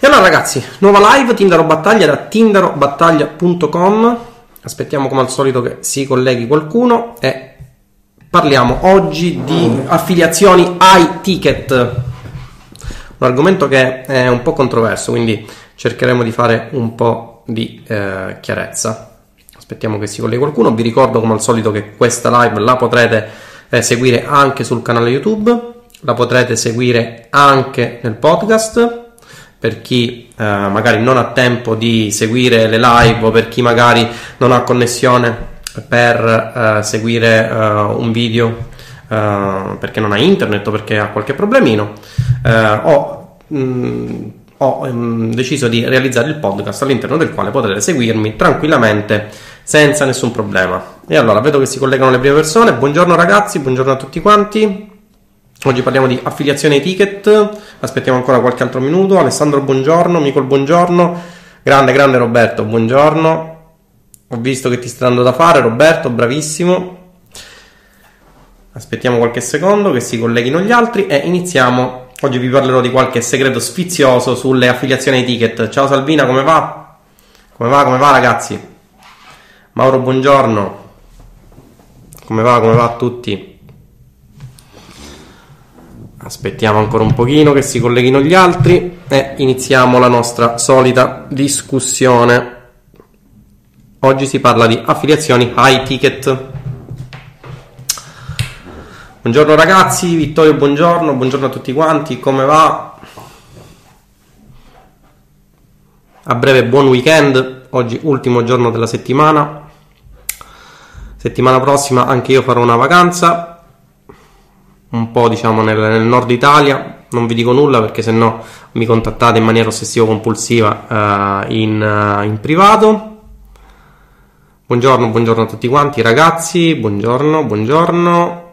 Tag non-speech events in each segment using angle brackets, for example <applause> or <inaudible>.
E allora ragazzi, nuova live Tindaro Battaglia da tindarobattaglia.com. Aspettiamo come al solito che si colleghi qualcuno e parliamo oggi di affiliazioni iTicket. Un argomento che è un po' controverso, quindi cercheremo di fare un po' di eh, chiarezza. Aspettiamo che si colleghi qualcuno. Vi ricordo come al solito che questa live la potrete eh, seguire anche sul canale YouTube, la potrete seguire anche nel podcast per chi eh, magari non ha tempo di seguire le live o per chi magari non ha connessione per eh, seguire eh, un video eh, perché non ha internet o perché ha qualche problemino eh, ho, mh, mm, ho mh, mm, deciso di realizzare il podcast all'interno del quale potrete seguirmi tranquillamente senza nessun problema. E allora vedo che si collegano le prime persone. Buongiorno ragazzi buongiorno a tutti quanti Oggi parliamo di affiliazione ai ticket, aspettiamo ancora qualche altro minuto. Alessandro, buongiorno, Micol, buongiorno. Grande, grande Roberto, buongiorno. Ho visto che ti stai dando da fare, Roberto, bravissimo. Aspettiamo qualche secondo che si colleghino gli altri e iniziamo. Oggi vi parlerò di qualche segreto sfizioso sulle affiliazioni ai ticket. Ciao Salvina, come va? Come va, come va ragazzi? Mauro, buongiorno. Come va, come va a tutti? Aspettiamo ancora un pochino che si colleghino gli altri e iniziamo la nostra solita discussione. Oggi si parla di affiliazioni high ticket. Buongiorno ragazzi, Vittorio buongiorno, buongiorno a tutti quanti, come va? A breve buon weekend, oggi ultimo giorno della settimana. Settimana prossima anche io farò una vacanza, un po' diciamo nel, nel, nord Italia. Non vi dico nulla perché se no mi contattate in maniera ossessivo-compulsiva uh, in, uh, in, privato. Buongiorno, buongiorno a tutti quanti ragazzi, buongiorno, buongiorno.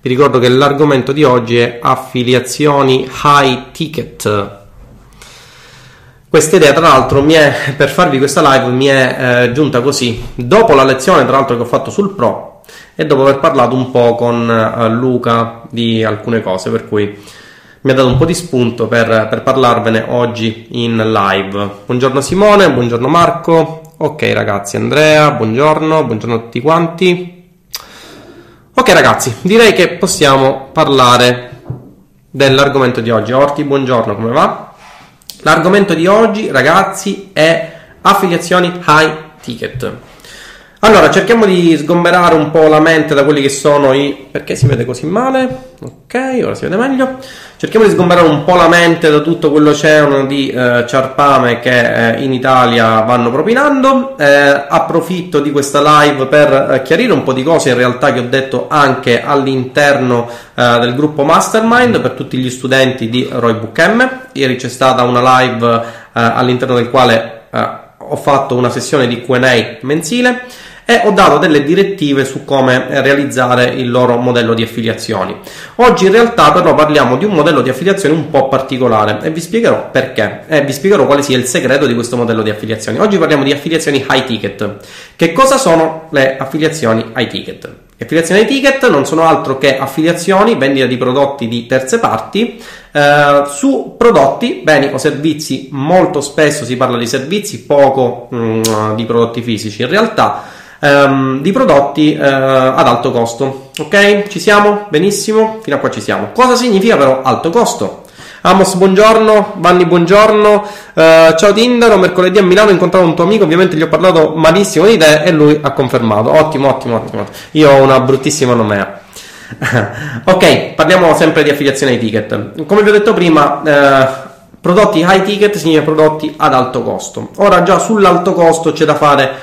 Vi ricordo che l'argomento di oggi è affiliazioni high ticket. Questa idea, tra l'altro, è, per farvi questa live mi è eh, giunta così. Dopo la lezione, tra l'altro, che ho fatto sul Pro, e dopo aver parlato un po' con uh, Luca di alcune cose, per cui mi ha dato un po' di spunto per, per parlarvene oggi in live. Buongiorno Simone, buongiorno Marco. Ok ragazzi, Andrea, buongiorno, buongiorno a tutti quanti. Ok ragazzi, direi che possiamo parlare dell'argomento di oggi. Orti, buongiorno, come va? L'argomento di oggi, ragazzi, è affiliazioni high ticket. Allora, cerchiamo di sgomberare un po' la mente da quelli che sono i... Perché si vede così male? Ok, ora si vede meglio. Cerchiamo di sgomberare un po' la mente da tutto quell'oceano di eh, ciarpame che eh, in Italia vanno propinando. Eh, approfitto di questa live per eh, chiarire un po' di cose in realtà che ho detto anche all'interno eh, del gruppo Mastermind per tutti gli studenti di Roybook M. Ieri c'è stata una live eh, all'interno del quale ho fatto una sessione di QA mensile e ho dato delle direttive su come realizzare il loro modello di affiliazioni. Oggi in realtà però parliamo di un modello di affiliazione un po' particolare e vi spiegherò perché e vi spiegherò quale sia il segreto di questo modello di affiliazioni. Oggi parliamo di affiliazioni high ticket. Che cosa sono le affiliazioni high ticket? Le affiliazioni high ticket non sono altro che affiliazioni, vendita di prodotti di terze parti eh, su prodotti, beni o servizi. Molto spesso si parla di servizi, poco mh, mm, di prodotti fisici. In realtà ehm, di prodotti eh, ad alto costo. Ok? Ci siamo? Benissimo? Fino a qua ci siamo. Cosa significa però alto costo? Amos, buongiorno. Vanni, buongiorno. Uh, ciao Tindaro, mercoledì a Milano ho incontrato un tuo amico, ovviamente gli ho parlato malissimo di te e lui ha confermato. Ottimo, ottimo, ottimo. Io ho una bruttissima nomea. <laughs> ok, parliamo sempre di affiliazione ai ticket. Come vi ho detto prima, eh, prodotti high ticket significa prodotti ad alto costo. Ora già sull'alto costo c'è da fare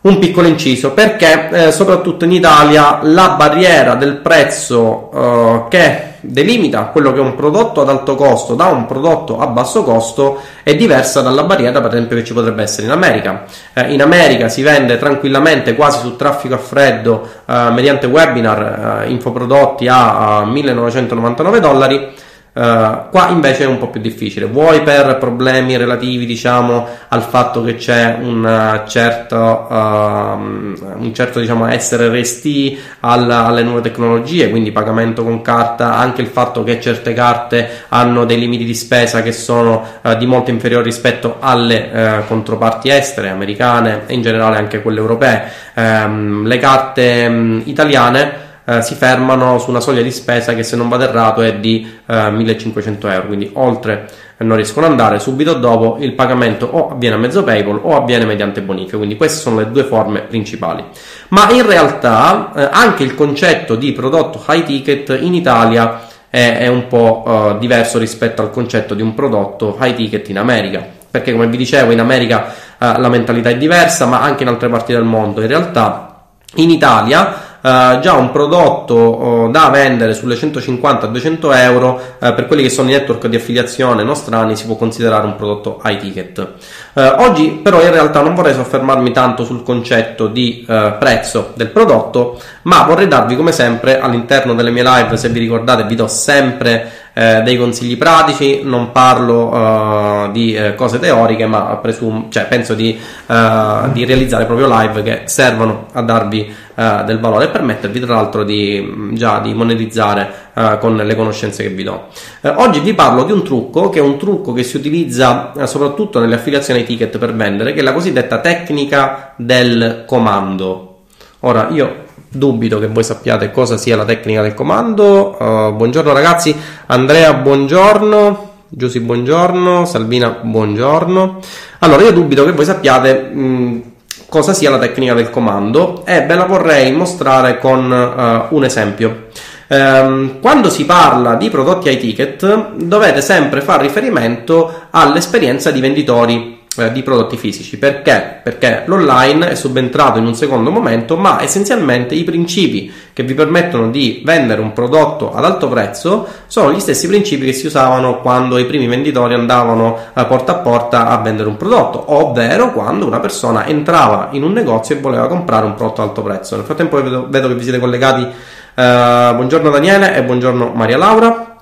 un piccolo inciso perché eh, soprattutto in Italia la barriera del prezzo eh, che delimita quello che è un prodotto ad alto costo da un prodotto a basso costo è diversa dalla barriera per esempio che ci potrebbe essere in America. Eh, in America si vende tranquillamente quasi su traffico a freddo eh, mediante webinar eh, infoprodotti a, a 1999 dollari Uh, qua invece è un po' più difficile, vuoi per problemi relativi diciamo al fatto che c'è un certo, uh, un certo diciamo, essere resti alla, alle nuove tecnologie, quindi pagamento con carta, anche il fatto che certe carte hanno dei limiti di spesa che sono uh, di molto inferiori rispetto alle controparti estere, americane e in generale anche quelle europee. Um, le carte um, italiane eh, si fermano su una soglia di spesa che se non vado errato è di eh, 1500 euro, quindi oltre non riescono ad andare, subito dopo il pagamento o avviene a mezzo PayPal o avviene mediante bonifica, quindi queste sono le due forme principali. Ma in realtà eh, anche il concetto di prodotto high ticket in Italia è, è un po' uh, diverso rispetto al concetto di un prodotto high ticket in America, perché come vi dicevo in America uh, la mentalità è diversa, ma anche in altre parti del mondo in realtà in Italia Uh, già un prodotto uh, da vendere sulle 150-200 euro uh, per quelli che sono i network di affiliazione nostrani si può considerare un prodotto high ticket. oggi però in realtà non vorrei soffermarmi tanto sul concetto di prezzo del prodotto, ma vorrei darvi come sempre all'interno delle mie live, se vi ricordate, vi do sempre eh, dei consigli pratici, non parlo uh, di eh, cose teoriche, ma presum- cioè, penso di, uh, di, realizzare proprio live che servono a darvi uh, del valore e permettervi tra l'altro di, già di monetizzare con le conoscenze che vi do. oggi vi parlo di un trucco che è un trucco che si utilizza soprattutto nelle affiliazioni ai ticket per vendere, che è la cosiddetta tecnica del comando. Ora io dubito che voi sappiate cosa sia la tecnica del comando. Uh, buongiorno ragazzi, Andrea, buongiorno. Giussi, buongiorno. Salvina, buongiorno. Allora, io dubito che voi sappiate mh, mm, cosa sia la tecnica del comando e ve la vorrei mostrare con uh, un esempio. Um, quando si parla di prodotti ai ticket, dovete sempre fare riferimento all'esperienza di venditori eh, di prodotti fisici. Perché? Perché l'online è subentrato in un secondo momento, ma essenzialmente i principi che vi permettono di vendere un prodotto ad alto prezzo sono gli stessi principi che si usavano quando i primi venditori andavano eh, porta a porta a vendere un prodotto, ovvero quando una persona entrava in un negozio e voleva comprare un prodotto ad alto prezzo. Nel frattempo vedo, vedo che vi siete collegati. Eh, buongiorno Daniele e buongiorno Maria Laura.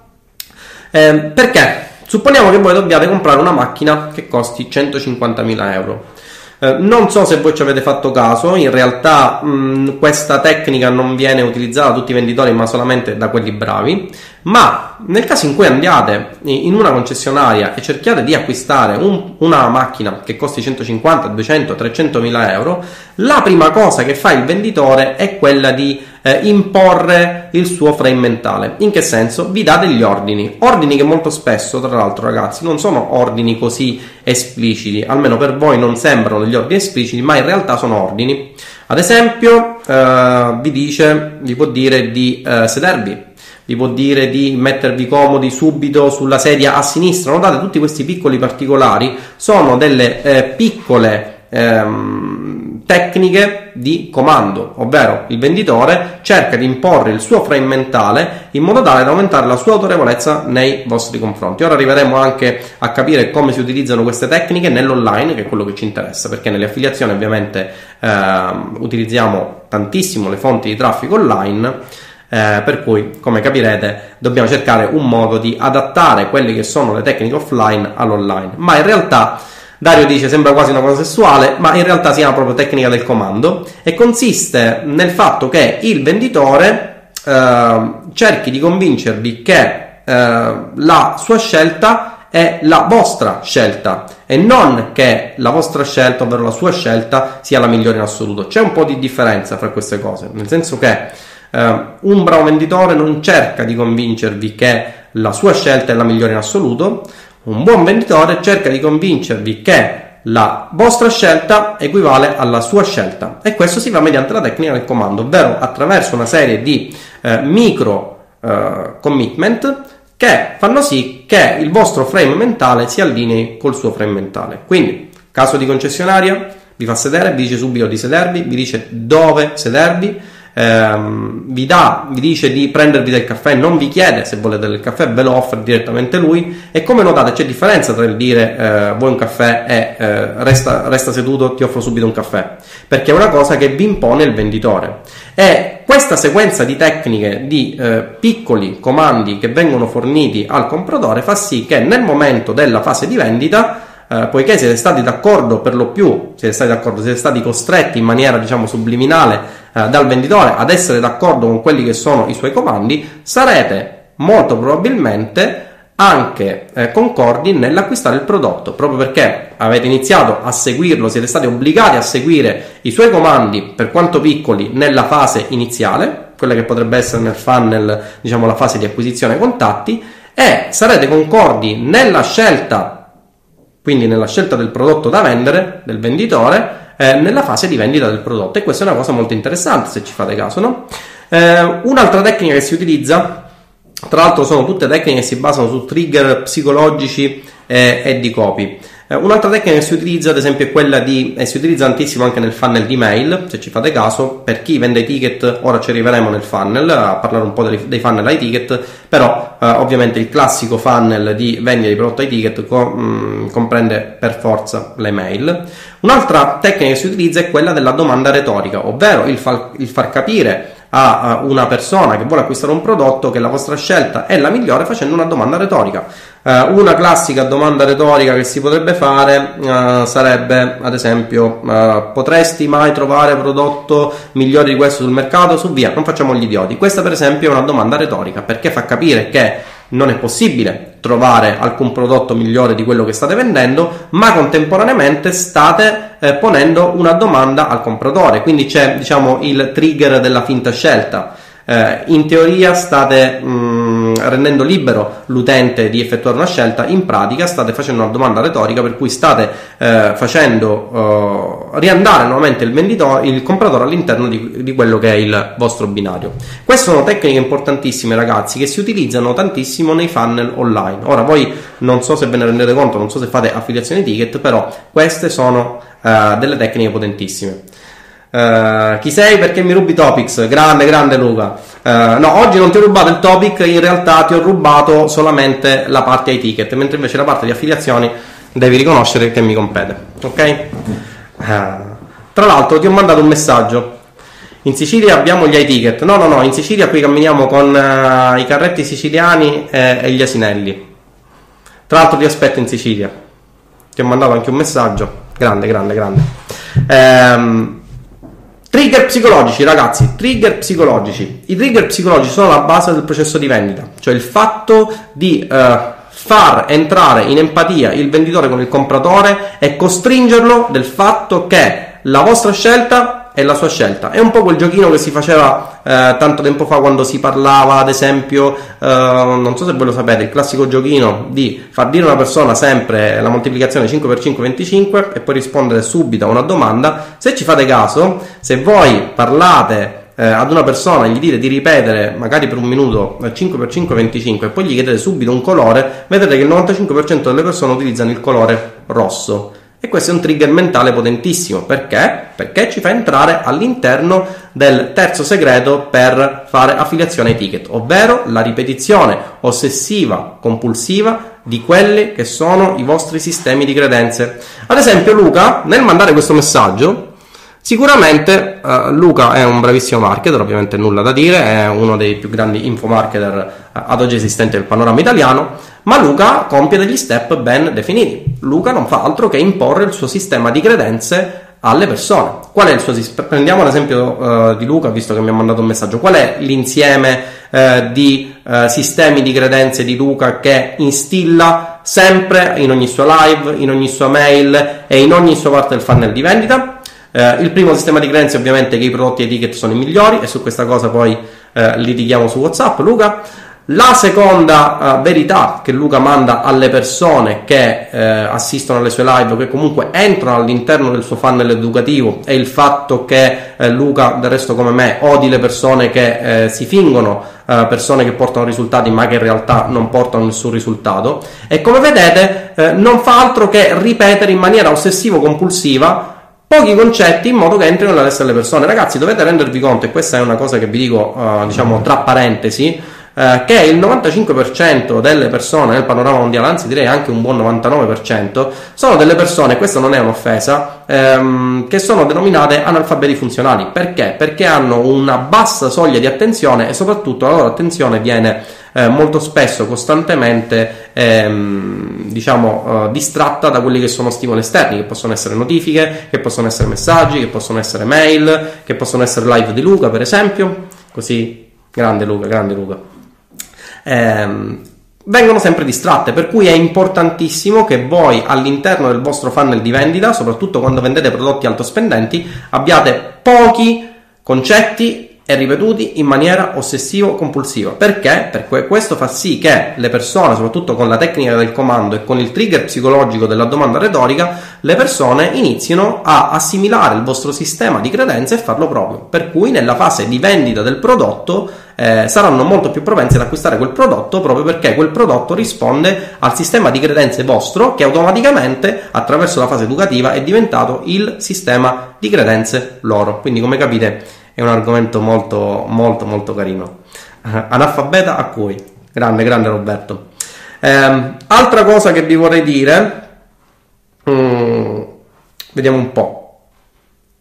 Eh, perché? Supponiamo che voi dobbiate comprare una macchina che costi 150.000 euro. Eh, non so se voi ci avete fatto caso, in realtà mh, questa tecnica non viene utilizzata da tutti i venditori ma solamente da quelli bravi, ma nel caso in cui andiate in una concessionaria e cerchiate di acquistare un, una macchina che costi 150, 200, 300 mila euro, la prima cosa che fa il venditore è quella di eh, imporre il suo frame mentale. In che senso? Vi dà degli ordini, ordini che molto spesso, tra l'altro ragazzi, non sono ordini così espliciti, almeno per voi non sembrano degli ordini espliciti, ma in realtà sono ordini. Ad esempio, eh, vi dice, vi può dire di eh, sedervi, vi può dire di mettervi comodi subito sulla sedia a sinistra. Notate tutti questi piccoli particolari sono delle eh, piccole ehm, tecniche di comando, ovvero il venditore cerca di imporre il suo frame mentale in modo tale da aumentare la sua autorevolezza nei vostri confronti. Ora arriveremo anche a capire come si utilizzano queste tecniche nell'online, che è quello che ci interessa, perché nelle affiliazioni ovviamente ehm, utilizziamo tantissimo le fonti di traffico online. Eh, per cui, come capirete, dobbiamo cercare un modo di adattare quelle che sono le tecniche offline all'online. Ma in realtà Dario dice sembra quasi una cosa sessuale, ma in realtà si chiama proprio tecnica del comando e consiste nel fatto che il venditore eh, cerchi di convincervi che eh, la sua scelta è la vostra scelta e non che la vostra scelta, ovvero la sua scelta, sia la migliore in assoluto. C'è un po' di differenza fra queste cose, nel senso che eh, un bravo venditore non cerca di convincervi che la sua scelta è la migliore in assoluto, un buon venditore cerca di convincervi che la vostra scelta equivale alla sua scelta e questo si fa mediante la tecnica del comando, ovvero attraverso una serie di eh, micro eh, commitment che fanno sì che il vostro frame mentale si allinei col suo frame mentale. Quindi, caso di concessionaria, vi fa sedere, vi dice subito di sedervi, vi dice dove sedervi, ehm, vi dà, vi dice di prendervi del caffè, non vi chiede se volete del caffè, ve lo offre direttamente lui e come notate c'è differenza tra il dire eh, vuoi un caffè e eh, resta, resta seduto, ti offro subito un caffè, perché è una cosa che vi impone il venditore. E questa sequenza di tecniche, di eh, piccoli comandi che vengono forniti al compratore fa sì che nel momento della fase di vendita eh, poiché siete stati d'accordo per lo più, siete stati d'accordo, siete stati costretti in maniera diciamo subliminale eh, dal venditore ad essere d'accordo con quelli che sono i suoi comandi, sarete molto probabilmente anche eh, concordi nell'acquistare il prodotto, proprio perché avete iniziato a seguirlo, siete stati obbligati a seguire i suoi comandi, per quanto piccoli, nella fase iniziale, quella che potrebbe essere nel funnel, diciamo la fase di acquisizione contatti, e sarete concordi nella scelta, quindi nella scelta del prodotto da vendere, del venditore, eh, nella fase di vendita del prodotto. E questa è una cosa molto interessante se ci fate caso, no? Eh, un'altra tecnica che si utilizza tra l'altro sono tutte tecniche che si basano su trigger psicologici e, e di copy. Eh, un'altra tecnica che si utilizza, ad esempio, è quella di, e si utilizza tantissimo anche nel funnel di mail, se ci fate caso, per chi vende i ticket, ora ci arriveremo nel funnel a parlare un po' dei, dei funnel ai ticket, però eh, ovviamente il classico funnel di vendita di prodotto ai ticket co- mh, mm, comprende per forza le mail. Un'altra tecnica che si utilizza è quella della domanda retorica, ovvero il, fal- il far capire a una persona che vuole acquistare un prodotto che la vostra scelta è la migliore facendo una domanda retorica. Uh, una classica domanda retorica che si potrebbe fare uh, sarebbe, ad esempio, uh, potresti mai trovare prodotto migliore di questo sul mercato? Su via, non facciamo gli idioti. Questa, per esempio, è una domanda retorica perché fa capire che non è possibile trovare alcun prodotto migliore di quello che state vendendo, ma contemporaneamente state eh, ponendo una domanda al compratore, quindi c'è diciamo il trigger della finta scelta. Eh, in teoria state mh, mm, rendendo libero l'utente di effettuare una scelta, in pratica state facendo una domanda retorica per cui state eh, facendo eh, riandare nuovamente il, venditore, il compratore all'interno di, di, quello che è il vostro binario. Queste sono tecniche importantissime ragazzi che si utilizzano tantissimo nei funnel online. Ora voi non so se ve ne rendete conto, non so se fate affiliazioni ticket, però queste sono eh, delle tecniche potentissime. Uh, chi sei perché mi rubi topics? Grande, grande Luca. Uh, no, oggi non ti ho rubato il topic, in realtà ti ho rubato solamente la parte ai ticket, mentre invece la parte di affiliazioni devi riconoscere che mi compete. Ok? Uh, tra l'altro ti ho mandato un messaggio. In Sicilia abbiamo gli i-ticket. No, no, no, in Sicilia qui camminiamo con i carretti siciliani e, e, gli asinelli. Tra l'altro ti aspetto in Sicilia. Ti ho mandato anche un messaggio. Grande, grande, grande. Ehm, Trigger psicologici, ragazzi, trigger psicologici. I trigger psicologici sono la base del processo di vendita, cioè il fatto di uh, far entrare in empatia il venditore con il compratore e costringerlo del fatto che la vostra scelta è la sua scelta. È un po' quel giochino che si faceva eh, tanto tempo fa quando si parlava, ad esempio, eh, non so se voi lo sapete, il classico giochino di far dire a una persona sempre la moltiplicazione 5x5 25 e poi rispondere subito a una domanda. Se ci fate caso, se voi parlate eh, ad una persona e gli dite di ripetere magari per un minuto 5x5 25 e poi gli chiedete subito un colore, vedrete che il 95% delle persone utilizzano il colore rosso. E questo è un trigger mentale potentissimo. Perché? Perché ci fa entrare all'interno del terzo segreto per fare affiliazione ai ticket, ovvero la ripetizione ossessiva, compulsiva di quelli che sono i vostri sistemi di credenze. Ad esempio, Luca, nel mandare questo messaggio, Sicuramente uh, Luca è un bravissimo marketer, ovviamente nulla da dire, è uno dei più grandi infomarketer uh, ad oggi esistenti del panorama italiano, ma Luca compie degli step ben definiti. Luca non fa altro che imporre il suo sistema di credenze alle persone. Qual è il suo sistema? Prendiamo l'esempio uh, di Luca, visto che mi ha mandato un messaggio. Qual è l'insieme di sistemi di credenze di Luca che instilla sempre in ogni sua live, in ogni sua mail e in ogni sua parte del funnel di vendita? Eh, il primo sistema di credenze ovviamente è che i prodotti e ticket sono i migliori e su questa cosa poi eh, litighiamo su WhatsApp, Luca. La seconda uh, verità che Luca manda alle persone che eh, assistono alle sue live, che comunque entrano all'interno del suo funnel educativo, è il fatto che eh, Luca, del resto come me, odi le persone che eh, si fingono eh, persone che portano risultati ma che in realtà non portano nessun risultato. E come vedete, eh, non fa altro che ripetere in maniera ossessivo-compulsiva pochi concetti in modo che entrino nella testa delle persone. Ragazzi, dovete rendervi conto, e questa è una cosa che vi dico, uh, diciamo, tra parentesi, uh, che il 95% delle persone nel panorama mondiale, anzi direi anche un buon 99%, sono delle persone, questa non è un'offesa, um, che sono denominate analfabeti funzionali. Perché? Perché hanno una bassa soglia di attenzione e soprattutto la loro attenzione viene eh, molto spesso, costantemente, ehm, diciamo, eh, distratta da quelli che sono stimoli esterni, che possono essere notifiche, che possono essere messaggi, che possono essere mail, che possono essere live di Luca, per esempio. Così, grande Luca, grande Luca. Ehm, vengono sempre distratte, per cui è importantissimo che voi all'interno del vostro funnel di vendita, soprattutto quando vendete prodotti altospendenti, abbiate pochi concetti e ripetuti in maniera ossessivo-compulsiva. Perché? Perché questo fa sì che le persone, soprattutto con la tecnica del comando e con il trigger psicologico della domanda retorica, le persone inizino a assimilare il vostro sistema di credenze e farlo proprio. Per cui nella fase di vendita del prodotto eh, saranno molto più propensi ad acquistare quel prodotto proprio perché quel prodotto risponde al sistema di credenze vostro che automaticamente attraverso la fase educativa è diventato il sistema di credenze loro. Quindi come capite è un argomento molto molto molto carino. Uh, analfabeta a cui? Grande, grande Roberto. Eh, altra cosa che vi vorrei dire, mm, vediamo un po'.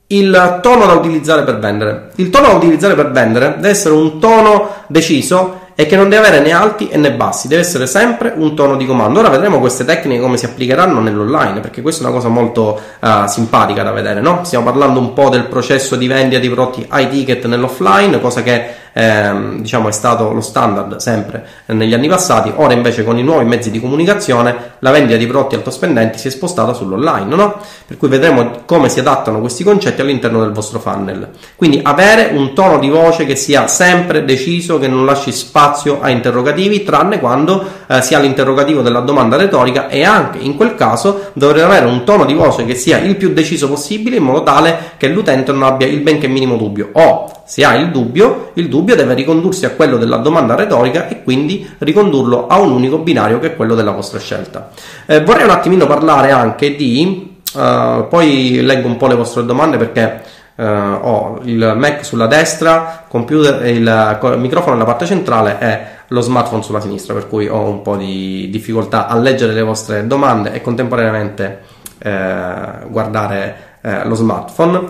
Il tono da utilizzare per vendere. Il tono da utilizzare per vendere deve essere un tono deciso e che non deve avere né alti né bassi, deve essere sempre un tono di comando. Ora vedremo queste tecniche come si applicheranno nell'online, perché questa è una cosa molto uh, simpatica da vedere, no? Stiamo parlando un po' del processo di vendita di prodotti high ticket nell'offline, cosa che ehm, diciamo è stato lo standard sempre negli anni passati, ora invece con i nuovi mezzi di comunicazione la vendita di prodotti altospendenti si è spostata sull'online, no? Per cui vedremo come si adattano questi concetti all'interno del vostro funnel. Quindi avere un tono di voce che sia sempre deciso, che non lasci spazio a interrogativi, tranne quando eh, si ha l'interrogativo della domanda retorica e anche in quel caso dovrete avere un tono di voce che sia il più deciso possibile in modo tale che l'utente non abbia il benché minimo dubbio o se ha il dubbio, il dubbio deve ricondursi a quello della domanda retorica e quindi ricondurlo a un unico binario che è quello della vostra scelta. Eh, vorrei un attimino parlare anche di, uh, poi leggo un po' le vostre domande perché uh, ho il Mac sulla destra, computer, il, il microfono nella parte centrale e lo smartphone sulla sinistra, per cui ho un po' di difficoltà a leggere le vostre domande e contemporaneamente eh, guardare eh, lo smartphone.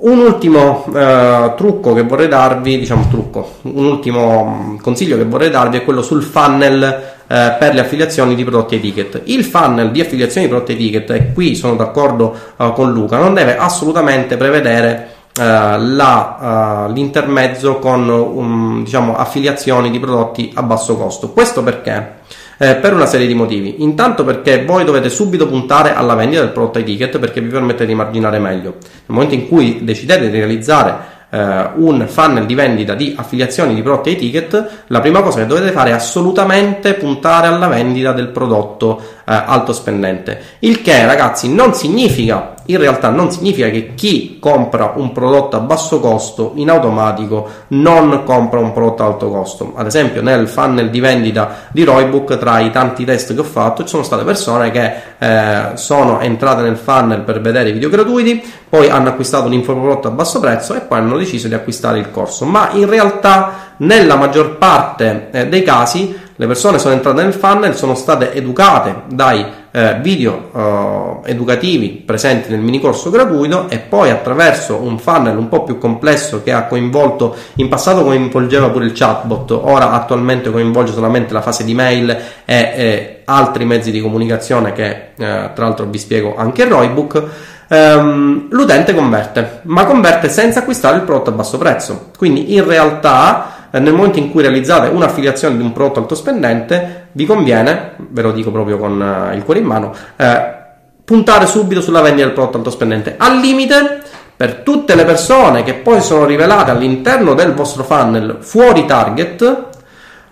Un ultimo eh, trucco che vorrei darvi, diciamo trucco, un ultimo mm, consiglio che vorrei darvi è quello sul funnel eh, per le affiliazioni di prodotti e ticket. Il funnel di affiliazioni di prodotti e ticket, e qui sono d'accordo eh, con Luca, non deve assolutamente prevedere eh, la, uh, l'intermezzo con um, diciamo, affiliazioni di prodotti a basso costo. Questo perché? Eh, per una serie di motivi. Intanto perché voi dovete subito puntare alla vendita del prodotto ai ticket perché vi permette di marginare meglio. Nel momento in cui decidete di realizzare eh, un funnel di vendita di affiliazioni di prodotti ai ticket, la prima cosa che dovete fare è assolutamente puntare alla vendita del prodotto eh, alto spendente. Il che, ragazzi, non significa in realtà non significa che chi compra un prodotto a basso costo in automatico non compra un prodotto a alto costo. Ad esempio, nel funnel di vendita di Roybook, tra i tanti test che ho fatto, ci sono state persone che eh, sono entrate nel funnel per vedere i video gratuiti, poi hanno acquistato un infoprodotto a basso prezzo e poi hanno deciso di acquistare il corso. Ma in realtà, nella maggior parte eh, dei casi, le persone sono entrate nel funnel, sono state educate dai eh, video eh, educativi presenti nel mini corso gratuito e poi attraverso un funnel un po' più complesso che ha coinvolto, in passato coinvolgeva pure il chatbot, ora attualmente coinvolge solamente la fase di mail e, e altri mezzi di comunicazione che eh, tra l'altro vi spiego anche in Roybook. Um, l'utente converte, ma converte senza acquistare il prodotto a basso prezzo. Quindi in realtà eh, nel momento in cui realizzate un'affiliazione di un prodotto alto spendente, vi conviene, ve lo dico proprio con uh, il cuore in mano, eh, puntare subito sulla vendita del prodotto alto spendente. Al limite, per tutte le persone che poi sono rivelate all'interno del vostro funnel fuori target,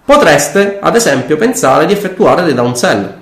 potreste ad esempio pensare di effettuare dei downsell.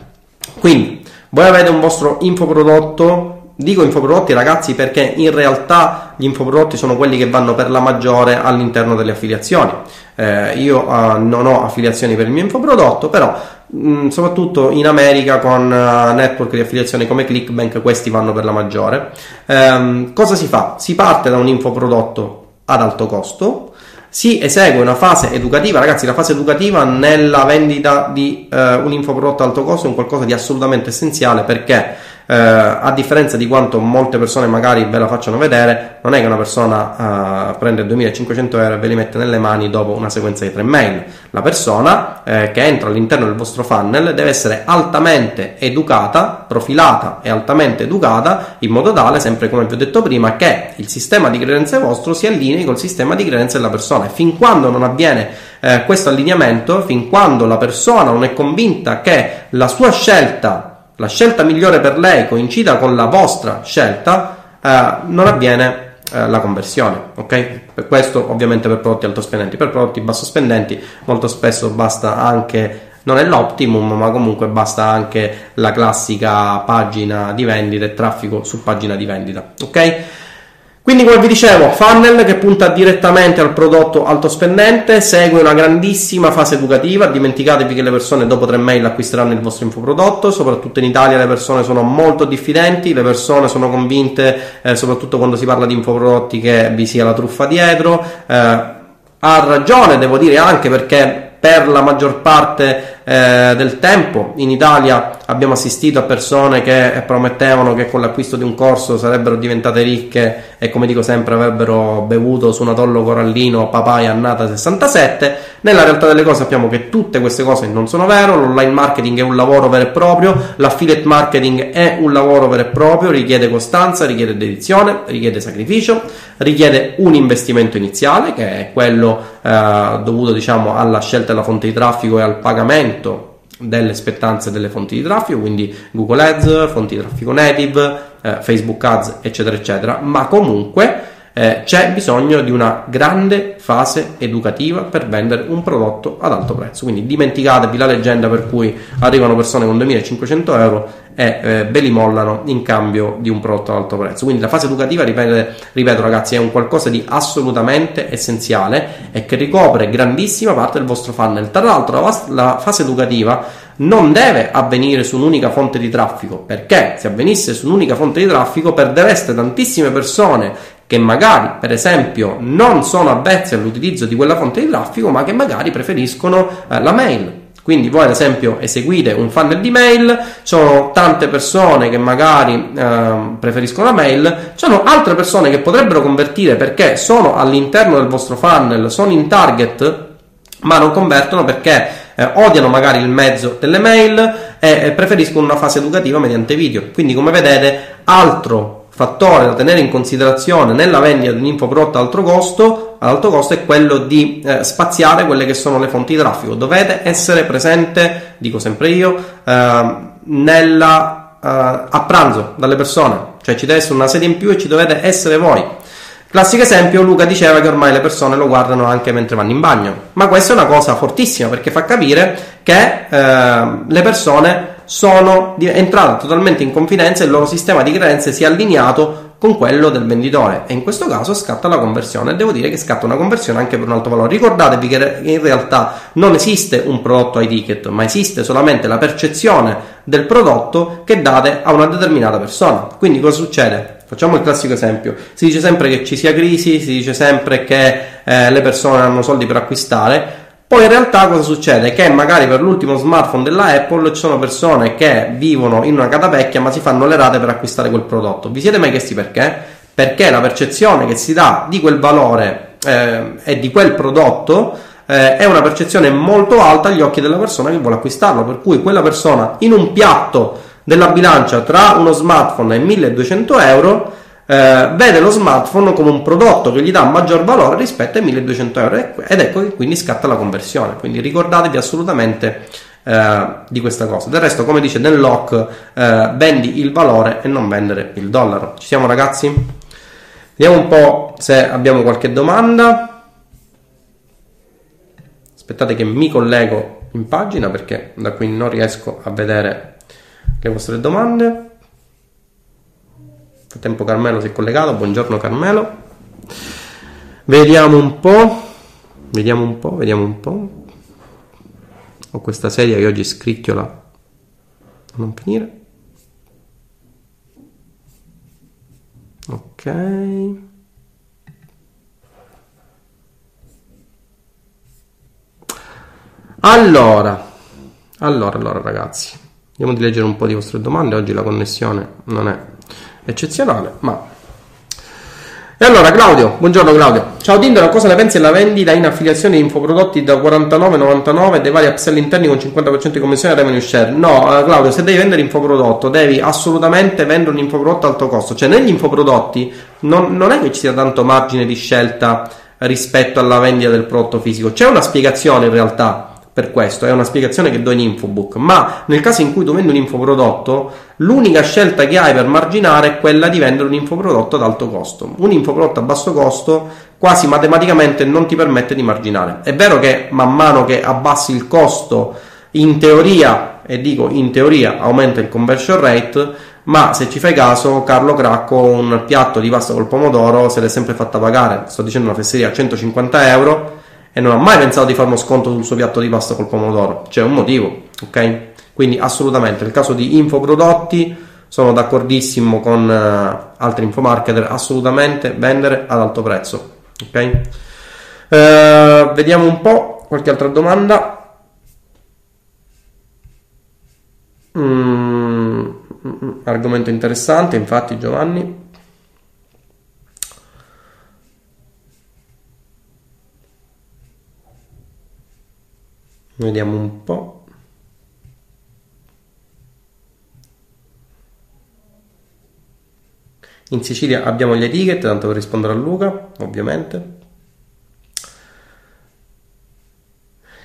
Quindi, voi avete un vostro infoprodotto Dico infoprodotti ragazzi perché in realtà gli infoprodotti sono quelli che vanno per la maggiore all'interno delle affiliazioni. Eh, io uh, non ho affiliazioni per il mio infoprodotto, però mh, mm, soprattutto in America con uh, network di affiliazioni come Clickbank questi vanno per la maggiore. Eh, cosa si fa? Si parte da un infoprodotto ad alto costo, si esegue una fase educativa, ragazzi, la fase educativa nella vendita di eh, un infoprodotto ad alto costo è un qualcosa di assolutamente essenziale perché eh, a differenza di quanto molte persone magari ve la facciano vedere, non è che una persona eh, prende 2500 euro e ve li mette nelle mani dopo una sequenza di tre mail. La persona eh, che entra all'interno del vostro funnel deve essere altamente educata, profilata e altamente educata in modo tale, sempre come vi ho detto prima, che il sistema di credenze vostro si allinei col sistema di credenze della persona. E fin quando non avviene eh, questo allineamento, fin quando la persona non è convinta che la sua scelta la scelta migliore per lei coincida con la vostra scelta, eh, non avviene eh, la conversione. Ok? Per questo, ovviamente, per prodotti alto spendenti. Per prodotti basso spendenti, molto spesso basta anche. Non è l'optimum, ma comunque basta anche la classica pagina di vendita e traffico su pagina di vendita. Ok? Quindi, come vi dicevo, funnel che punta direttamente al prodotto alto spendente, segue una grandissima fase educativa. Dimenticatevi che le persone dopo tre mail acquisteranno il vostro infoprodotto, soprattutto in Italia le persone sono molto diffidenti, le persone sono convinte, eh, soprattutto quando si parla di infoprodotti, che vi sia la truffa dietro. Eh, ha ragione, devo dire, anche perché per la maggior parte eh, del tempo. In Italia abbiamo assistito a persone che promettevano che con l'acquisto di un corso sarebbero diventate ricche e come dico sempre avrebbero bevuto su un atollo corallino papaya annata 67 nella realtà delle cose sappiamo che tutte queste cose non sono vero l'online marketing è un lavoro vero e proprio l'affiliate marketing è un lavoro vero e proprio richiede costanza richiede dedizione richiede sacrificio richiede un investimento iniziale che è quello eh, dovuto diciamo alla scelta della fonte di traffico e al pagamento delle spettanze delle fonti di traffico, quindi Google Ads, fonti di traffico native, eh, Facebook Ads, eccetera, eccetera, ma comunque eh, c'è bisogno di una grande fase educativa per vendere un prodotto ad alto prezzo. Quindi dimenticatevi la leggenda per cui arrivano persone con 2500 euro e eh, ve li mollano in cambio di un prodotto ad alto prezzo. Quindi la fase educativa, ripeto, ripeto ragazzi, è un qualcosa di assolutamente essenziale e che ricopre grandissima parte del vostro funnel. Tra l'altro la, la fase educativa non deve avvenire su un'unica fonte di traffico, perché se avvenisse su un'unica fonte di traffico perdereste tantissime persone che magari, per esempio, non sono avvezze all'utilizzo di quella fonte di traffico, ma che magari preferiscono eh, la mail. Quindi voi ad esempio eseguite un funnel di mail, sono tante persone che magari eh, preferiscono la mail, ci sono altre persone che potrebbero convertire perché sono all'interno del vostro funnel, sono in target, ma non convertono perché eh, odiano magari il mezzo delle mail e preferiscono una fase educativa mediante video. Quindi come vedete altro fattore da tenere in considerazione nella vendita di un infoprodotto ad alto costo, ad alto costo è quello di eh, spaziare quelle che sono le fonti di traffico. Dovete essere presente, dico sempre io, eh, nella, eh, a pranzo dalle persone, cioè ci deve essere una sedia in più e ci dovete essere voi. Classico esempio, Luca diceva che ormai le persone lo guardano anche mentre vanno in bagno, ma questa è una cosa fortissima perché fa capire che eh, le persone sono entrate totalmente in confidenza e il loro sistema di credenze si è allineato con quello del venditore. E in questo caso scatta la conversione. Devo dire che scatta una conversione anche per un alto valore. Ricordatevi che in realtà non esiste un prodotto high ticket ma esiste solamente la percezione del prodotto che date a una determinata persona. Quindi cosa succede? Facciamo il classico esempio. Si dice sempre che ci sia crisi, si dice sempre che eh, le persone hanno soldi per acquistare, poi in realtà cosa succede? Che magari per l'ultimo smartphone della Apple ci sono persone che vivono in una catapecchia ma si fanno le rate per acquistare quel prodotto. Vi siete mai chiesti perché? Perché la percezione che si dà di quel valore eh, e di quel prodotto eh, è una percezione molto alta agli occhi della persona che vuole acquistarlo. Per cui quella persona in un piatto della bilancia tra uno smartphone e 1200 euro eh, vede lo smartphone come un prodotto che gli dà maggior valore rispetto ai 1200 euro ed ecco che quindi scatta la conversione. Quindi ricordatevi assolutamente eh, di questa cosa. Del resto, come dice Dan Locke, eh, vendi il valore e non vendere il dollaro. Ci siamo ragazzi? Vediamo un po' se abbiamo qualche domanda. Aspettate che mi collego in pagina perché da qui non riesco a vedere le vostre domande. frattempo Carmelo si è collegato, buongiorno Carmelo. Vediamo un po', vediamo un po', vediamo un po'. Ho questa sedia che oggi scricchiola a non finire. Ok. Allora, allora, allora ragazzi, Vediamo di leggere un po' di vostre domande. Oggi la connessione non è eccezionale, ma. E allora, Claudio, buongiorno Claudio. Ciao Tindero, cosa ne pensi della vendita in affiliazione di infoprodotti da 49,99 dei vari upsell interni con 50% di commissione e revenue share? No, eh, Claudio, se devi vendere infoprodotto, devi assolutamente vendere un infoprodotto a alto costo. Cioè, negli infoprodotti non, non è che ci sia tanto margine di scelta rispetto alla vendita del prodotto fisico. C'è una spiegazione in realtà per questo, è una spiegazione che do in infobook, ma nel caso in cui tu vendi un infoprodotto, l'unica scelta che hai per marginare è quella di vendere un infoprodotto ad alto costo. Un infoprodotto a basso costo quasi matematicamente non ti permette di marginare. È vero che man mano che abbassi il costo, in teoria, e dico in teoria, aumenta il conversion rate, ma se ci fai caso, Carlo Cracco un piatto di pasta col pomodoro se l'è sempre fatta pagare, sto dicendo una fesseria, a 150 euro e non ha mai pensato di fare uno sconto sul suo piatto di pasta col pomodoro. C'è un motivo, ok? Quindi assolutamente, nel caso di infoprodotti sono d'accordissimo con uh, altri infomarketer, assolutamente vendere ad alto prezzo, ok? Uh, vediamo un po' qualche altra domanda. Mm, argomento interessante, infatti Giovanni. Vediamo un po'. In Sicilia abbiamo gli etichette, tanto per rispondere a Luca, ovviamente.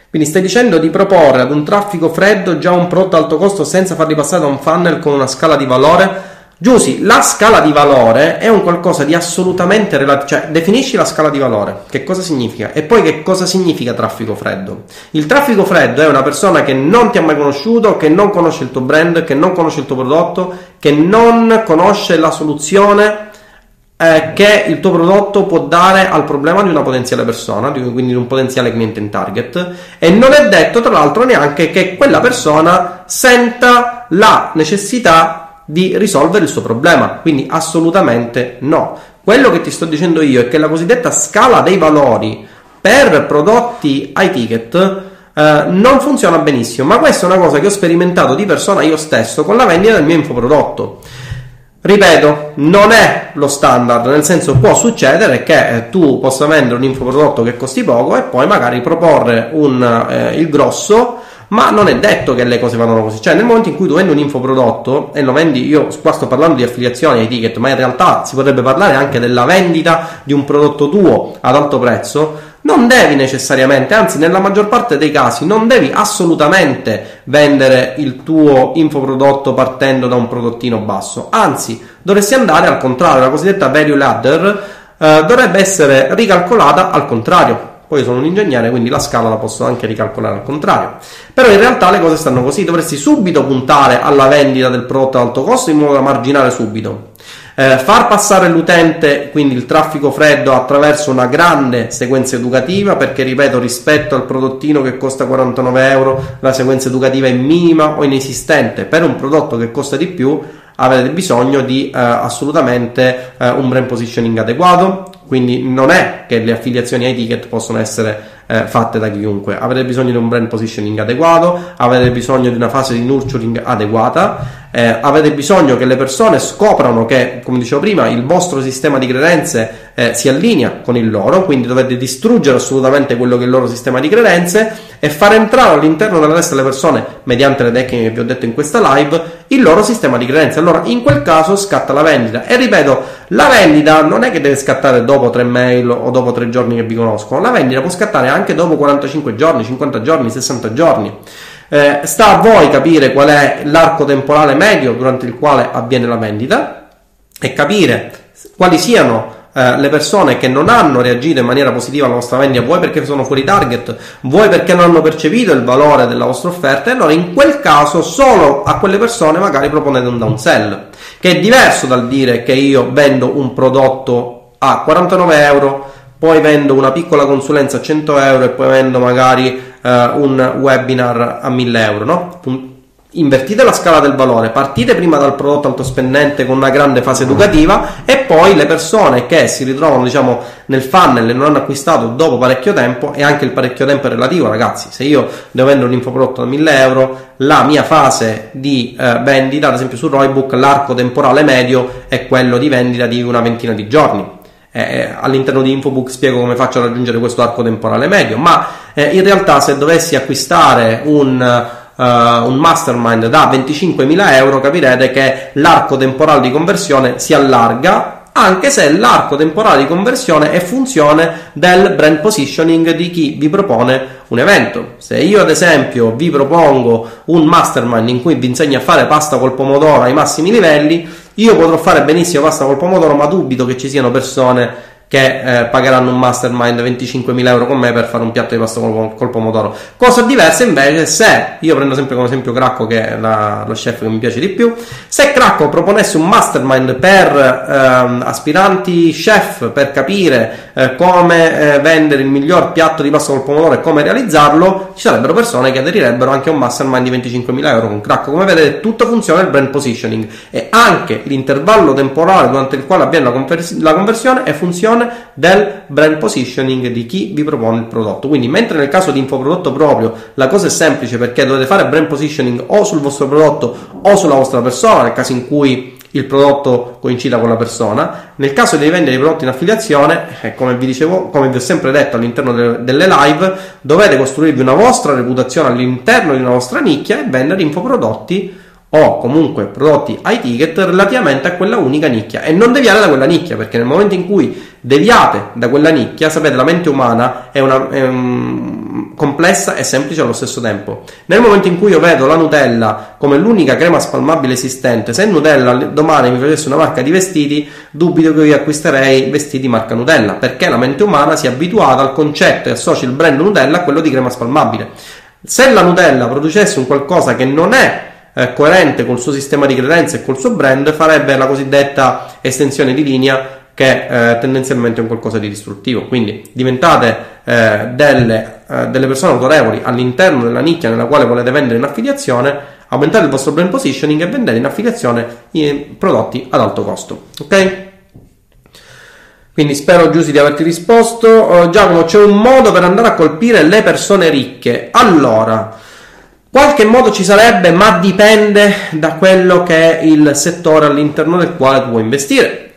Quindi stai dicendo di proporre ad un traffico freddo già un prodotto alto costo senza farli passare da un funnel con una scala di valore Giusy, la scala di valore è un qualcosa di assolutamente relativo, cioè definisci la scala di valore, che cosa significa e poi che cosa significa traffico freddo. Il traffico freddo è una persona che non ti ha mai conosciuto, che non conosce il tuo brand, che non conosce il tuo prodotto, che non conosce la soluzione eh, che il tuo prodotto può dare al problema di una potenziale persona, quindi di un potenziale cliente in target e non è detto tra l'altro neanche che quella persona senta la necessità di risolvere il suo problema. Quindi assolutamente no. Quello che ti sto dicendo io è che la cosiddetta scala dei valori per prodotti high ticket eh, non funziona benissimo, ma questa è una cosa che ho sperimentato di persona io stesso con la vendita del mio infoprodotto. Ripeto, non è lo standard, nel senso può succedere che eh, tu possa vendere un infoprodotto che costi poco e poi magari proporre un, eh, il grosso ma non è detto che le cose vadano così. Cioè, nel momento in cui tu vendi un infoprodotto e lo vendi, io qua sto parlando di affiliazione ai ticket, ma in realtà si potrebbe parlare anche della vendita di un prodotto tuo ad alto prezzo. Non devi necessariamente, anzi, nella maggior parte dei casi, non devi assolutamente vendere il tuo infoprodotto partendo da un prodottino basso. Anzi, dovresti andare al contrario, la cosiddetta value ladder eh, dovrebbe essere ricalcolata al contrario poi sono un ingegnere, quindi la scala la posso anche ricalcolare al contrario. Però in realtà le cose stanno così, dovresti subito puntare alla vendita del prodotto ad alto costo in modo da marginare subito. Eh, far passare l'utente, quindi il traffico freddo, attraverso una grande sequenza educativa, perché ripeto, rispetto al prodottino che costa 49 euro, la sequenza educativa è minima o inesistente. Per un prodotto che costa di più, avete bisogno di eh, assolutamente eh, un brand positioning adeguato, quindi non è che le affiliazioni ai ticket possono essere eh, fatte da chiunque. Avrete bisogno di un brand positioning adeguato, avete bisogno di una fase di nurturing adeguata, eh, avete bisogno che le persone scoprano che, come dicevo prima, il vostro sistema di credenze eh, si allinea con il loro, quindi dovete distruggere assolutamente quello che è il loro sistema di credenze e far entrare all'interno della testa delle persone, mediante le tecniche che vi ho detto in questa live, il loro sistema di credenze. Allora, in quel caso scatta la vendita. E ripeto, la vendita non è che deve scattare dopo tre mail o dopo tre giorni che vi conoscono, la vendita può scattare anche dopo 45 giorni, 50 giorni, 60 giorni. Eh, sta a voi capire qual è l'arco temporale medio durante il quale avviene la vendita e capire quali siano eh, le persone che non hanno reagito in maniera positiva alla vostra vendita, vuoi perché sono fuori target, vuoi perché non hanno percepito il valore della vostra offerta, e allora in quel caso solo a quelle persone magari proponete un downsell, che è diverso dal dire che io vendo un prodotto a 49 euro, poi vendo una piccola consulenza a 100 euro e poi vendo magari uh, un webinar a 1000 euro, no? Invertite la scala del valore, partite prima dal prodotto altospendente con una grande fase educativa e poi le persone che si ritrovano diciamo, nel funnel e non hanno acquistato dopo parecchio tempo e anche il parecchio tempo è relativo ragazzi, se io devo vendere un infoprodotto da 1000 euro la mia fase di eh, vendita, ad esempio su Roybook l'arco temporale medio è quello di vendita di una ventina di giorni eh, all'interno di Infobook spiego come faccio a raggiungere questo arco temporale medio, ma eh, in realtà se dovessi acquistare un, uh, un mastermind da 25.000 euro capirete che l'arco temporale di conversione si allarga anche se l'arco temporale di conversione è funzione del brand positioning di chi vi propone un evento. Se io ad esempio vi propongo un mastermind in cui vi insegno a fare pasta col pomodoro ai massimi livelli, io potrò fare benissimo pasta col pomodoro, ma dubito che ci siano persone che eh, pagheranno un mastermind 25.000 euro con me per fare un piatto di pasta col, col pomodoro. Cosa diversa invece se, io prendo sempre come esempio Cracco che è la, lo chef che mi piace di più, se Cracco proponesse un mastermind per eh, aspiranti chef per capire eh, come eh, vendere il miglior piatto di pasta col pomodoro e come realizzarlo, ci sarebbero persone che aderirebbero anche a un mastermind di 25.000 euro con Cracco. Come vedete tutto funziona il brand positioning e anche l'intervallo temporale durante il quale avviene la, convers- la conversione è funzione del brand positioning di chi vi propone il prodotto. Quindi, mentre nel caso di infoprodotto proprio la cosa è semplice perché dovete fare brand positioning o sul vostro prodotto o sulla vostra persona, nel caso in cui il prodotto coincida con la persona. Nel caso di vendere i prodotti in affiliazione, eh, come vi dicevo, come vi ho sempre detto all'interno de- delle live, dovete costruirvi una vostra reputazione all'interno di una vostra nicchia e vendere infoprodotti o comunque prodotti high ticket relativamente a quella unica nicchia. E non deviare da quella nicchia perché nel momento in cui deviate da quella nicchia sapete la mente umana è, una, è um, complessa e semplice allo stesso tempo. Nel momento in cui io vedo la Nutella come l'unica crema spalmabile esistente se Nutella domani mi facesse una marca di vestiti dubito che io acquisterei vestiti marca Nutella perché la mente umana si è abituata al concetto e associa il brand Nutella a quello di crema spalmabile. Se la Nutella producesse un qualcosa che non è eh, coerente col suo sistema di credenze e col suo brand, farebbe la cosiddetta estensione di linea che eh, tendenzialmente è un qualcosa di distruttivo. Quindi diventate eh, delle, eh, delle, persone autorevoli all'interno della nicchia nella quale volete vendere in affiliazione, aumentate il vostro brand positioning e vendete in affiliazione i prodotti ad alto costo. Ok? Quindi spero Giussi di averti risposto. Uh, Giacomo, c'è un modo per andare a colpire le persone ricche. Allora, Qualche modo ci sarebbe, ma dipende da quello che è il settore all'interno del quale tu vuoi investire.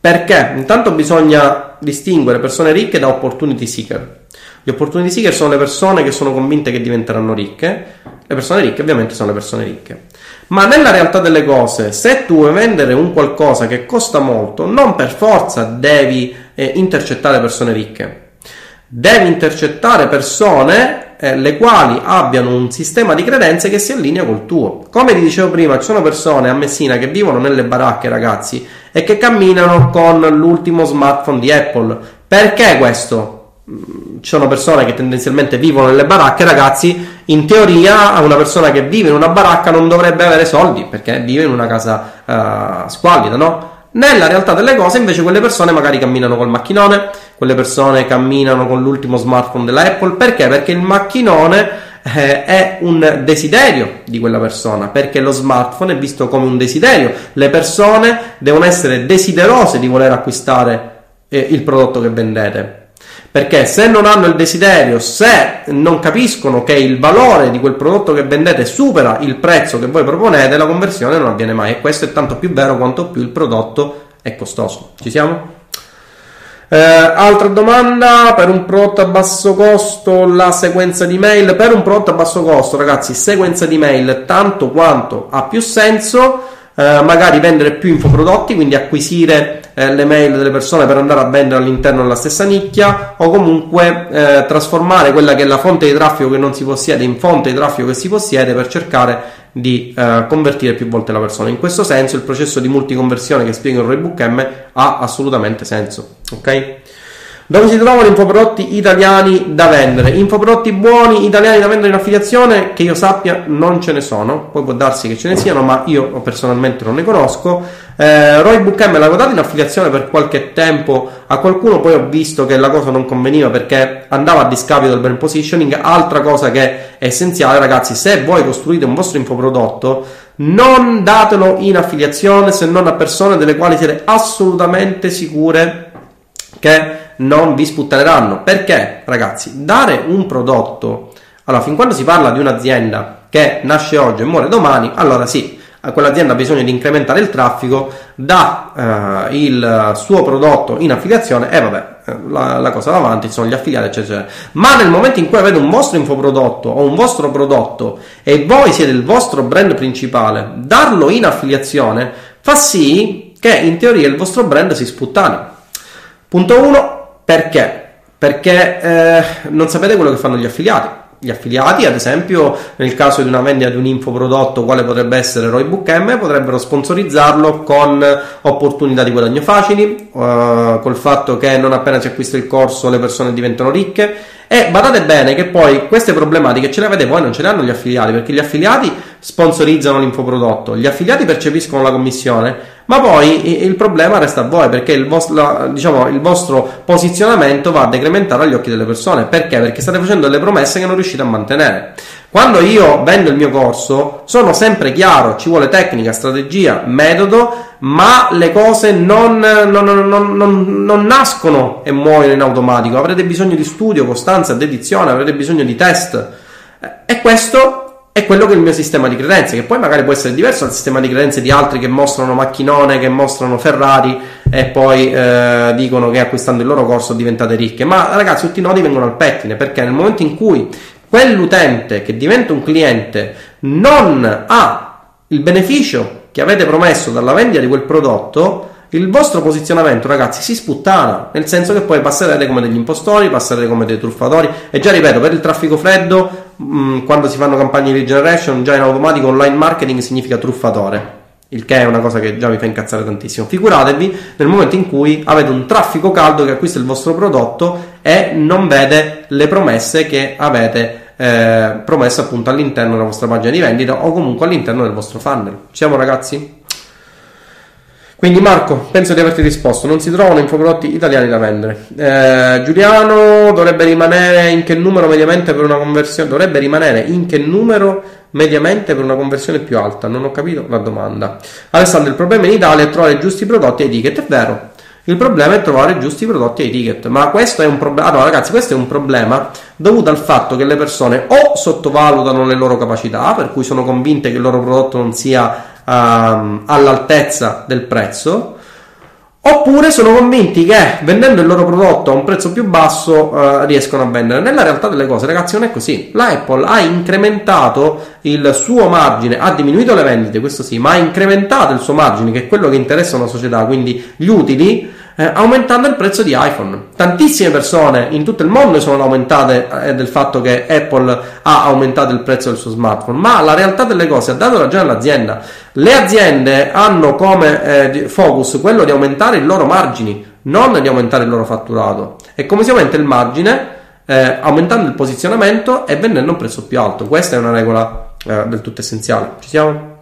Perché? Intanto bisogna distinguere persone ricche da opportunity seeker. Gli opportunity seeker sono le persone che sono convinte che diventeranno ricche, le persone ricche ovviamente sono le persone ricche. Ma nella realtà delle cose, se tu vuoi vendere un qualcosa che costa molto, non per forza devi eh, intercettare persone ricche. Devi intercettare persone eh, le quali abbiano un sistema di credenze che si allinea col tuo. Come ti dicevo prima, ci sono persone a Messina che vivono nelle baracche, ragazzi, e che camminano con l'ultimo smartphone di Apple. Perché questo? Mm, ci sono persone che tendenzialmente vivono nelle baracche, ragazzi. In teoria, una persona che vive in una baracca non dovrebbe avere soldi perché vive in una casa uh, squallida, no? Nella realtà delle cose, invece, quelle persone magari camminano col macchinone, quelle persone camminano con l'ultimo smartphone della Apple. Perché? Perché il macchinone eh, è un desiderio di quella persona, perché lo smartphone è visto come un desiderio. Le persone devono essere desiderose di voler acquistare eh, il prodotto che vendete. Perché se non hanno il desiderio, se non capiscono che il valore di quel prodotto che vendete supera il prezzo che voi proponete, la conversione non avviene mai. E questo è tanto più vero quanto più il prodotto è costoso. Ci siamo? Eh, altra domanda, per un prodotto a basso costo la sequenza di mail, per un prodotto a basso costo ragazzi sequenza di mail tanto quanto ha più senso eh, magari vendere più infoprodotti, quindi acquisire eh, le mail delle persone per andare a vendere all'interno della stessa nicchia o comunque eh, trasformare quella che è la fonte di traffico che non si possiede in fonte di traffico che si possiede per cercare di eh, convertire più volte la persona. In questo senso il processo di multiconversione che spiego in Roybook M ha assolutamente senso. Ok? Dove si trovano infoprodotti italiani da vendere? Infoprodotti buoni italiani da vendere in affiliazione, che io sappia, non ce ne sono. Poi può darsi che ce ne siano, ma io personalmente non ne conosco. Eh, Roy Bookm l'ha dato in affiliazione per qualche tempo a qualcuno, poi ho visto che la cosa non conveniva perché andava a discapito del brand positioning. Altra cosa che è essenziale, ragazzi, se voi costruite un vostro infoprodotto, non datelo in affiliazione se non a persone delle quali siete assolutamente sicure che non vi sputtaneranno. Perché, ragazzi, dare un prodotto, allora, fin quando si parla di un'azienda che nasce oggi e muore domani, allora sì, quell'azienda ha bisogno di incrementare il traffico, dà eh, il suo prodotto in affiliazione e vabbè, eh, la, la, cosa va avanti, sono gli affiliati, eccetera, eccetera. Ma nel momento in cui avete un vostro infoprodotto o un vostro prodotto e voi siete il vostro brand principale, darlo in affiliazione fa sì che in teoria il vostro brand si sputtani. Punto 1, perché? Perché eh, non sapete quello che fanno gli affiliati. Gli affiliati, ad esempio, nel caso di una vendita di un infoprodotto, quale potrebbe essere Roybook M, potrebbero sponsorizzarlo con opportunità di guadagno facili, uh, col fatto che non appena si acquista il corso le persone diventano ricche. E badate bene che poi queste problematiche ce le avete voi, non ce le hanno gli affiliati, perché gli affiliati sponsorizzano l'infoprodotto, gli affiliati percepiscono la commissione, ma poi il problema resta a voi perché il vostro, diciamo, il vostro posizionamento va a decrementare agli occhi delle persone. Perché? Perché state facendo delle promesse che non riuscite a mantenere. Quando io vendo il mio corso, sono sempre chiaro, ci vuole tecnica, strategia, metodo, ma le cose non, non, non, non, nascono e muoiono in automatico. Avrete bisogno di studio, costanza, dedizione, avrete bisogno di test. E questo è quello che è il mio sistema di credenze, che poi magari può essere diverso dal sistema di credenze di altri che mostrano macchinone, che mostrano Ferrari e poi eh, dicono che acquistando il loro corso diventate ricche. Ma ragazzi, tutti i nodi vengono al pettine, perché nel momento in cui quell'utente che diventa un cliente non ha il beneficio che avete promesso dalla vendita di quel prodotto, il vostro posizionamento, ragazzi, si sputtana, nel senso che poi passerete come degli impostori, passerete come dei truffatori. E già ripeto, per il traffico freddo, mh, mm, quando si fanno campagne di generation, già in automatico online marketing significa truffatore. Il che è una cosa che già mi fa incazzare tantissimo. Figuratevi nel momento in cui avete un traffico caldo che acquista il vostro prodotto e non vede le promesse che avete eh, promesso appunto all'interno della vostra pagina di vendita o comunque all'interno del vostro funnel. Ci siamo ragazzi? Quindi Marco, penso di averti risposto, non si trovano infoprodotti italiani da vendere. Eh, Giuliano dovrebbe rimanere in che numero mediamente per una conversione? Dovrebbe rimanere in che numero mediamente per una conversione più alta? Non ho capito la domanda. Alessandro, il problema in Italia è trovare giusti prodotti e etichette, è vero. Il problema è trovare giusti prodotti e etichette, ma questo è un problema. Allora, ragazzi, questo è un problema dovuto al fatto che le persone o sottovalutano le loro capacità, per cui sono convinte che il loro prodotto non sia um, all'altezza del prezzo, oppure sono convinti che vendendo il loro prodotto a un prezzo più basso uh, riescono a vendere. Nella realtà delle cose, ragazzi, non è così. La Apple ha incrementato il suo margine, ha diminuito le vendite, questo sì, ma ha incrementato il suo margine, che è quello che interessa una società, quindi gli utili eh, aumentando il prezzo di iPhone. Tantissime persone in tutto il mondo sono aumentate eh, del fatto che Apple ha aumentato il prezzo del suo smartphone, ma la realtà delle cose ha dato ragione all'azienda. Le aziende hanno come eh, focus quello di aumentare i loro margini, non di aumentare il loro fatturato. E come si aumenta il margine? Eh, aumentando il posizionamento e vendendo a un prezzo più alto. Questa è una regola eh, del tutto essenziale. Ci siamo?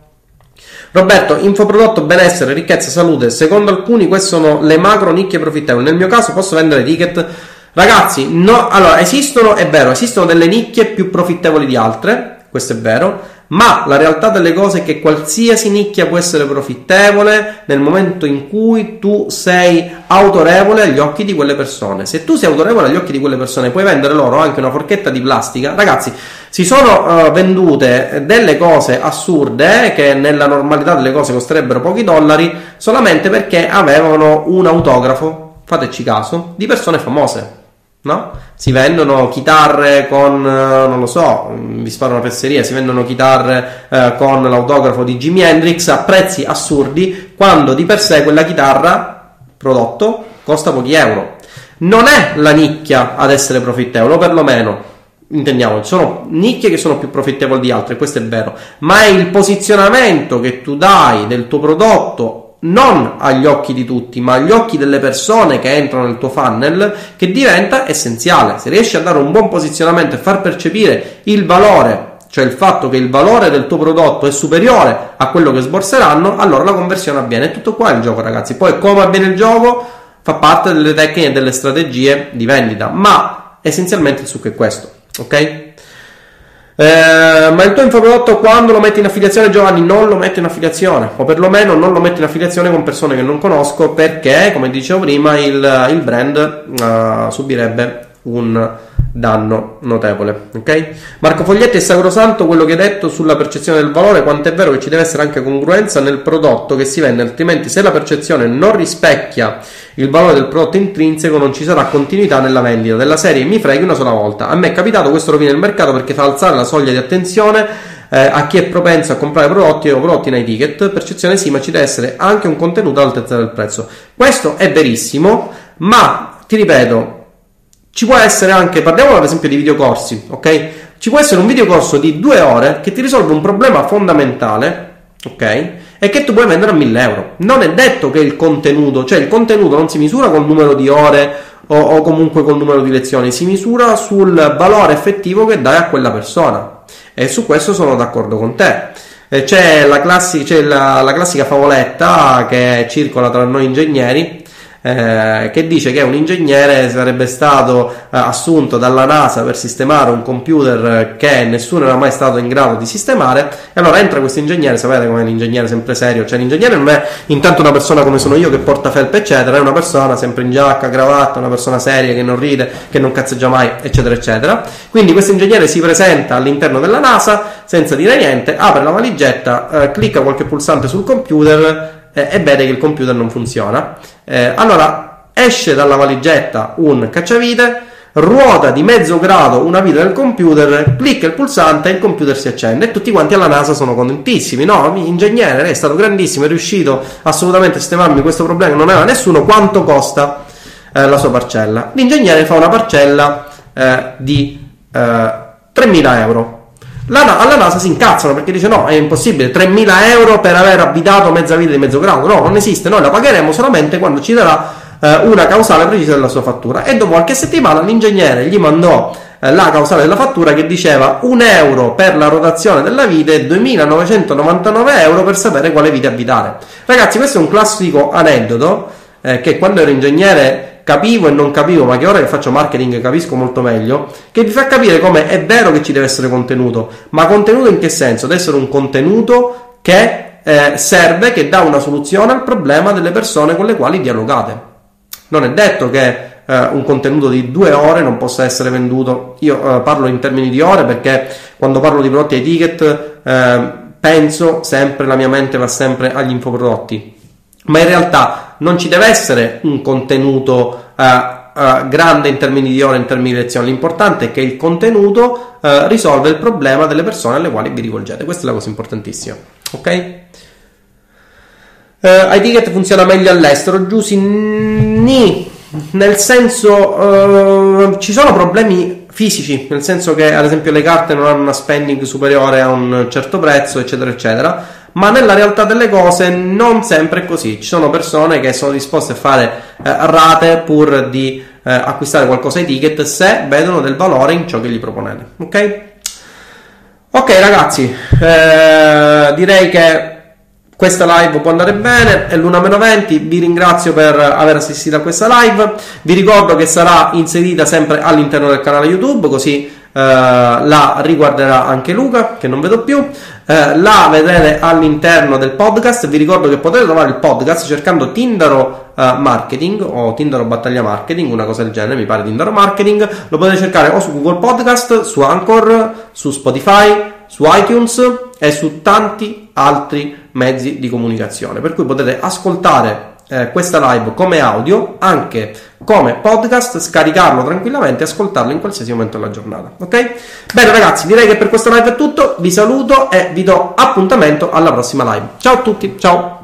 Roberto, infoprodotto, benessere, ricchezza, salute. Secondo alcuni queste sono le macro nicchie profittevoli. Nel mio caso posso vendere ticket. Ragazzi, no, allora esistono, è vero, esistono delle nicchie più profittevoli di altre, questo è vero, ma la realtà delle cose è che qualsiasi nicchia può essere profittevole nel momento in cui tu sei autorevole agli occhi di quelle persone. Se tu sei autorevole agli occhi di quelle persone, puoi vendere loro anche una forchetta di plastica. Ragazzi, si sono uh, vendute delle cose assurde che nella normalità delle cose costerebbero pochi dollari solamente perché avevano un autografo, fateci caso, di persone famose. no? Si vendono chitarre con, eh, non lo so, mm, vi sparo una fesseria, si vendono chitarre eh, con l'autografo di Jimi Hendrix a prezzi assurdi, quando di per sé quella chitarra, prodotto, costa pochi euro. Non è la nicchia ad essere profittevole, o perlomeno intendiamo, sono nicchie che sono più profittevoli di altre, questo è vero, ma è il posizionamento che tu dai del tuo prodotto non agli occhi di tutti, ma agli occhi delle persone che entrano nel tuo funnel, che diventa essenziale. Se riesci a dare un buon posizionamento e far percepire il valore, cioè il fatto che il valore del tuo prodotto è superiore a quello che sborseranno, allora la conversione avviene. È tutto qua il gioco, ragazzi. Poi come avviene il gioco fa parte delle tecniche e delle strategie di vendita, ma essenzialmente il succo è questo, ok? Eh, ma il tuo infoprodotto quando lo metti in affiliazione Giovanni non lo metti in affiliazione o perlomeno non lo metti in affiliazione con persone che non conosco perché come dicevo prima il, il brand uh, subirebbe un danno notevole. Ok? Marco Foglietti è sacrosanto quello che hai detto sulla percezione del valore, quanto è vero che ci deve essere anche congruenza nel prodotto che si vende, altrimenti se la percezione non rispecchia il valore del prodotto intrinseco non ci sarà continuità nella vendita della serie mi freghi una sola volta. A me è capitato, questo rovina il mercato perché fa alzare la soglia di attenzione eh, a chi è propenso a comprare prodotti o prodotti high ticket, percezione sì, ma ci deve essere anche un contenuto all'altezza del prezzo. Questo è verissimo, ma ti ripeto, ci può essere anche, parliamo ad esempio di videocorsi, ok? Ci può essere un videocorso di due ore che ti risolve un problema fondamentale, ok? E che tu puoi vendere a 1000 euro. Non è detto che il contenuto, cioè il contenuto non si misura col numero di ore o, o comunque col numero di lezioni, si misura sul valore effettivo che dai a quella persona. E su questo sono d'accordo con te. C'è, la, classi- c'è la, la classica favoletta che circola tra noi ingegneri eh, che dice che un ingegnere sarebbe stato eh, assunto dalla NASA per sistemare un computer che nessuno era mai stato in grado di sistemare. E allora entra questo ingegnere, sapete come l'ingegnere sempre serio, cioè l'ingegnere non è intanto una persona come sono io che porta felpe eccetera, è una persona sempre in giacca, cravatta, una persona seria che non ride, che non cazzeggia mai eccetera eccetera, quindi questo ingegnere si presenta all'interno della NASA senza dire niente, apre la valigetta, eh, clicca qualche pulsante sul computer eh, e vede che il computer non funziona. Eh, allora esce dalla valigetta un cacciavite, ruota di mezzo grado una vita del computer, clicca il pulsante e il computer si accende e tutti quanti alla NASA sono contentissimi. No, ingegnere, lei è stato grandissimo, è riuscito assolutamente a sistemarmi questo problema che non aveva nessuno. Quanto costa eh, la sua parcella? L'ingegnere fa una parcella eh, di eh, 3.000 euro. La, alla NASA si incazzano perché dice no, è impossibile, 3.000 euro per aver abitato mezza vita di mezzo grado, no, non esiste, noi la pagheremo solamente quando ci darà eh, una causale precisa della sua fattura. E dopo qualche settimana l'ingegnere gli mandò eh, la causale della fattura che diceva 1 euro per la rotazione della vite e 2.999 euro per sapere quale vite abitare. Ragazzi, questo è un classico aneddoto eh, che quando ero ingegnere capivo e non capivo, ma che ora che faccio marketing capisco molto meglio, che vi fa capire come è vero che ci deve essere contenuto, ma contenuto in che senso? Deve essere un contenuto che eh, serve, che dà una soluzione al problema delle persone con le quali dialogate. Non è detto che eh, un contenuto di due ore non possa essere venduto. Io eh, parlo in termini di ore perché quando parlo di prodotti ai ticket eh, penso sempre, la mia mente va sempre agli infoprodotti ma in realtà non ci deve essere un contenuto uh, uh, grande in termini di ore, in termini di lezioni, l'importante è che il contenuto uh, risolve il problema delle persone alle quali vi rivolgete, questa è la cosa importantissima, ok? Uh, iTicket funziona meglio all'estero, Giussi, ni, nel senso ci sono problemi fisici, nel senso che ad esempio le carte non hanno una spending superiore a un certo prezzo, eccetera, eccetera ma nella realtà delle cose non sempre è così. Ci sono persone che sono disposte a fare eh, rate pur di eh, acquistare qualcosa ai ticket se vedono del valore in ciò che gli proponete. Ok? Ok ragazzi, eh, direi che questa live può andare bene, è l'una meno 20, vi ringrazio per aver assistito a questa live, vi ricordo che sarà inserita sempre all'interno del canale YouTube, così la riguarderà anche Luca, che non vedo più. Eh, la vedrete all'interno del podcast. Vi ricordo che potete trovare il podcast cercando Tindaro uh, Marketing o Tindaro Battaglia Marketing, una cosa del genere, mi pare Tindaro Marketing. Lo potete cercare o su Google Podcast, su Anchor, su Spotify, su iTunes e su tanti altri mezzi di comunicazione. Per cui potete ascoltare eh, questa live come audio, anche come podcast, scaricarlo tranquillamente e ascoltarlo in qualsiasi momento della giornata. Ok? Bene ragazzi, direi che per questa live è tutto. Vi saluto e vi do appuntamento alla prossima live. Ciao a tutti, ciao!